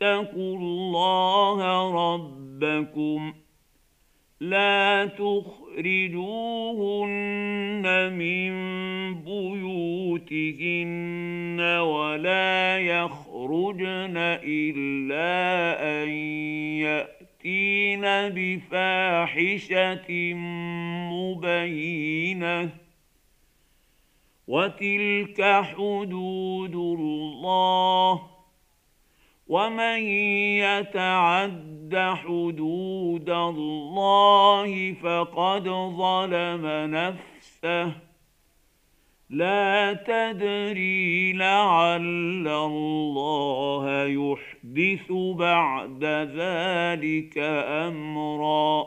واتقوا الله ربكم. لا تخرجوهن من بيوتهن ولا يخرجن إلا أن يأتين بفاحشة مبينة. وتلك حدود الله. ومن يتعد حدود الله فقد ظلم نفسه لا تدري لعل الله يحدث بعد ذلك امرا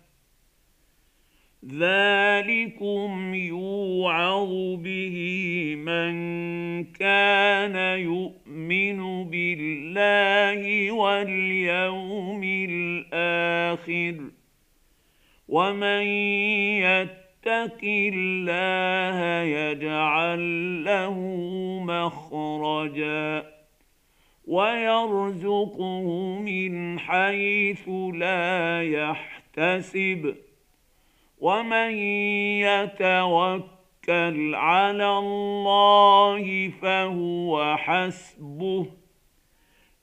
ذلكم يوعظ به من كان يؤمن بالله واليوم الآخر ومن يتق الله يجعل له مخرجا ويرزقه من حيث لا يحتسب ومن يتوكل على الله فهو حسبه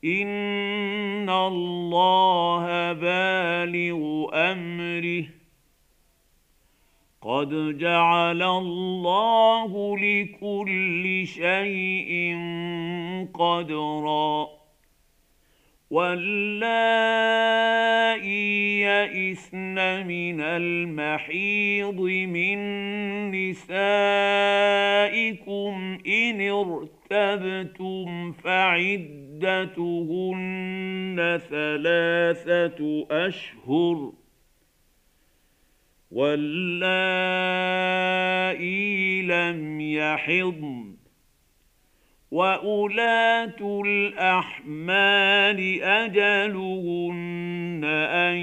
ان الله بالغ امره قد جعل الله لكل شيء قدرا واللائي يئسن من المحيض من نسائكم ان ارتبتم فعدتهن ثلاثة اشهر واللائي لم يحضن واولات الاحمال اجلهن ان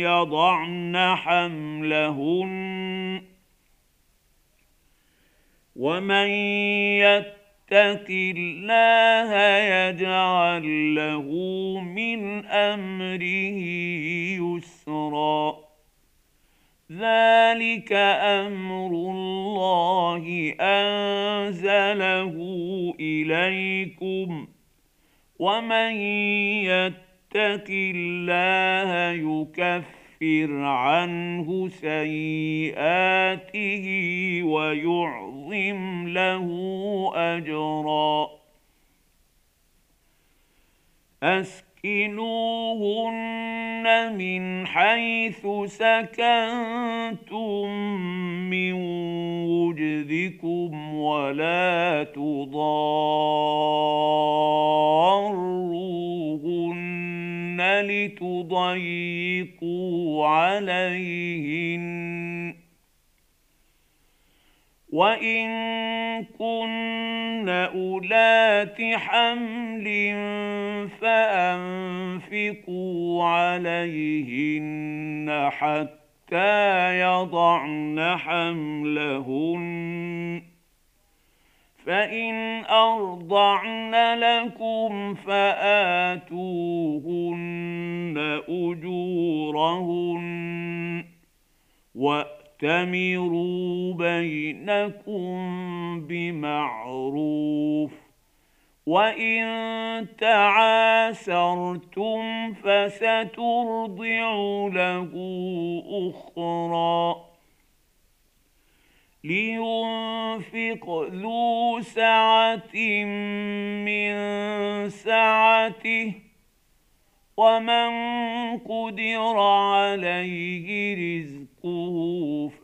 يضعن حملهن ومن يتق الله يجعل له من امره يسرا ذلك أمر الله انزله اليكم ومن يتق الله يكفر عنه سيئاته ويعظم له اجرا اسكنوهن من حيث سكنتم من وجدكم ولا تضاروهن لتضيقوا عليهن وان كن اولات حمل فانفقوا عليهن حتى يضعن حملهن فان ارضعن لكم فاتوهن اجورهن واتمروا بينكم بمعروف وإن تعاسرتم فسترضع له أخرى. لينفق ذو سعة من سعته ومن قدر عليه رزقه.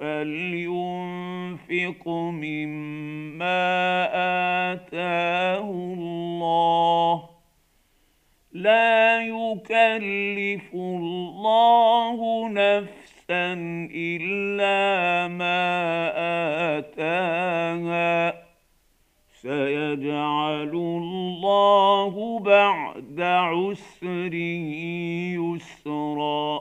فلينفق مما آتاه الله. لا يكلف الله نفسا إلا ما آتاها. سيجعل الله بعد عسر يسرا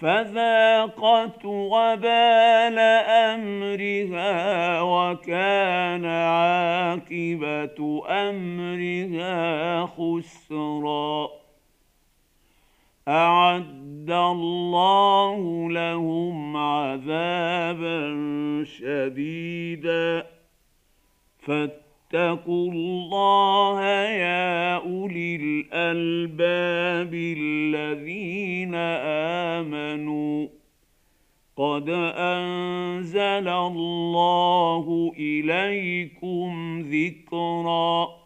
فذاقت وبال أمرها وكان عاقبة أمرها خسرا. أعد الله لهم عذابا شديدا. فاتقوا الله يا أولي الألباب الذين آمنوا. قد أنزل الله إليكم ذكرا.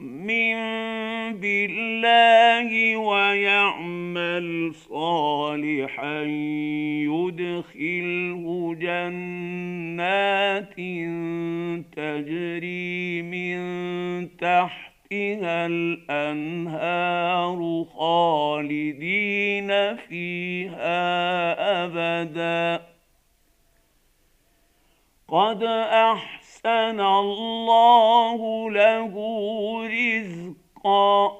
يؤمن بالله ويعمل صالحا يدخله جنات تجري من تحتها الأنهار خالدين فيها أبدا. قد احسن أحسن الله له رزقا.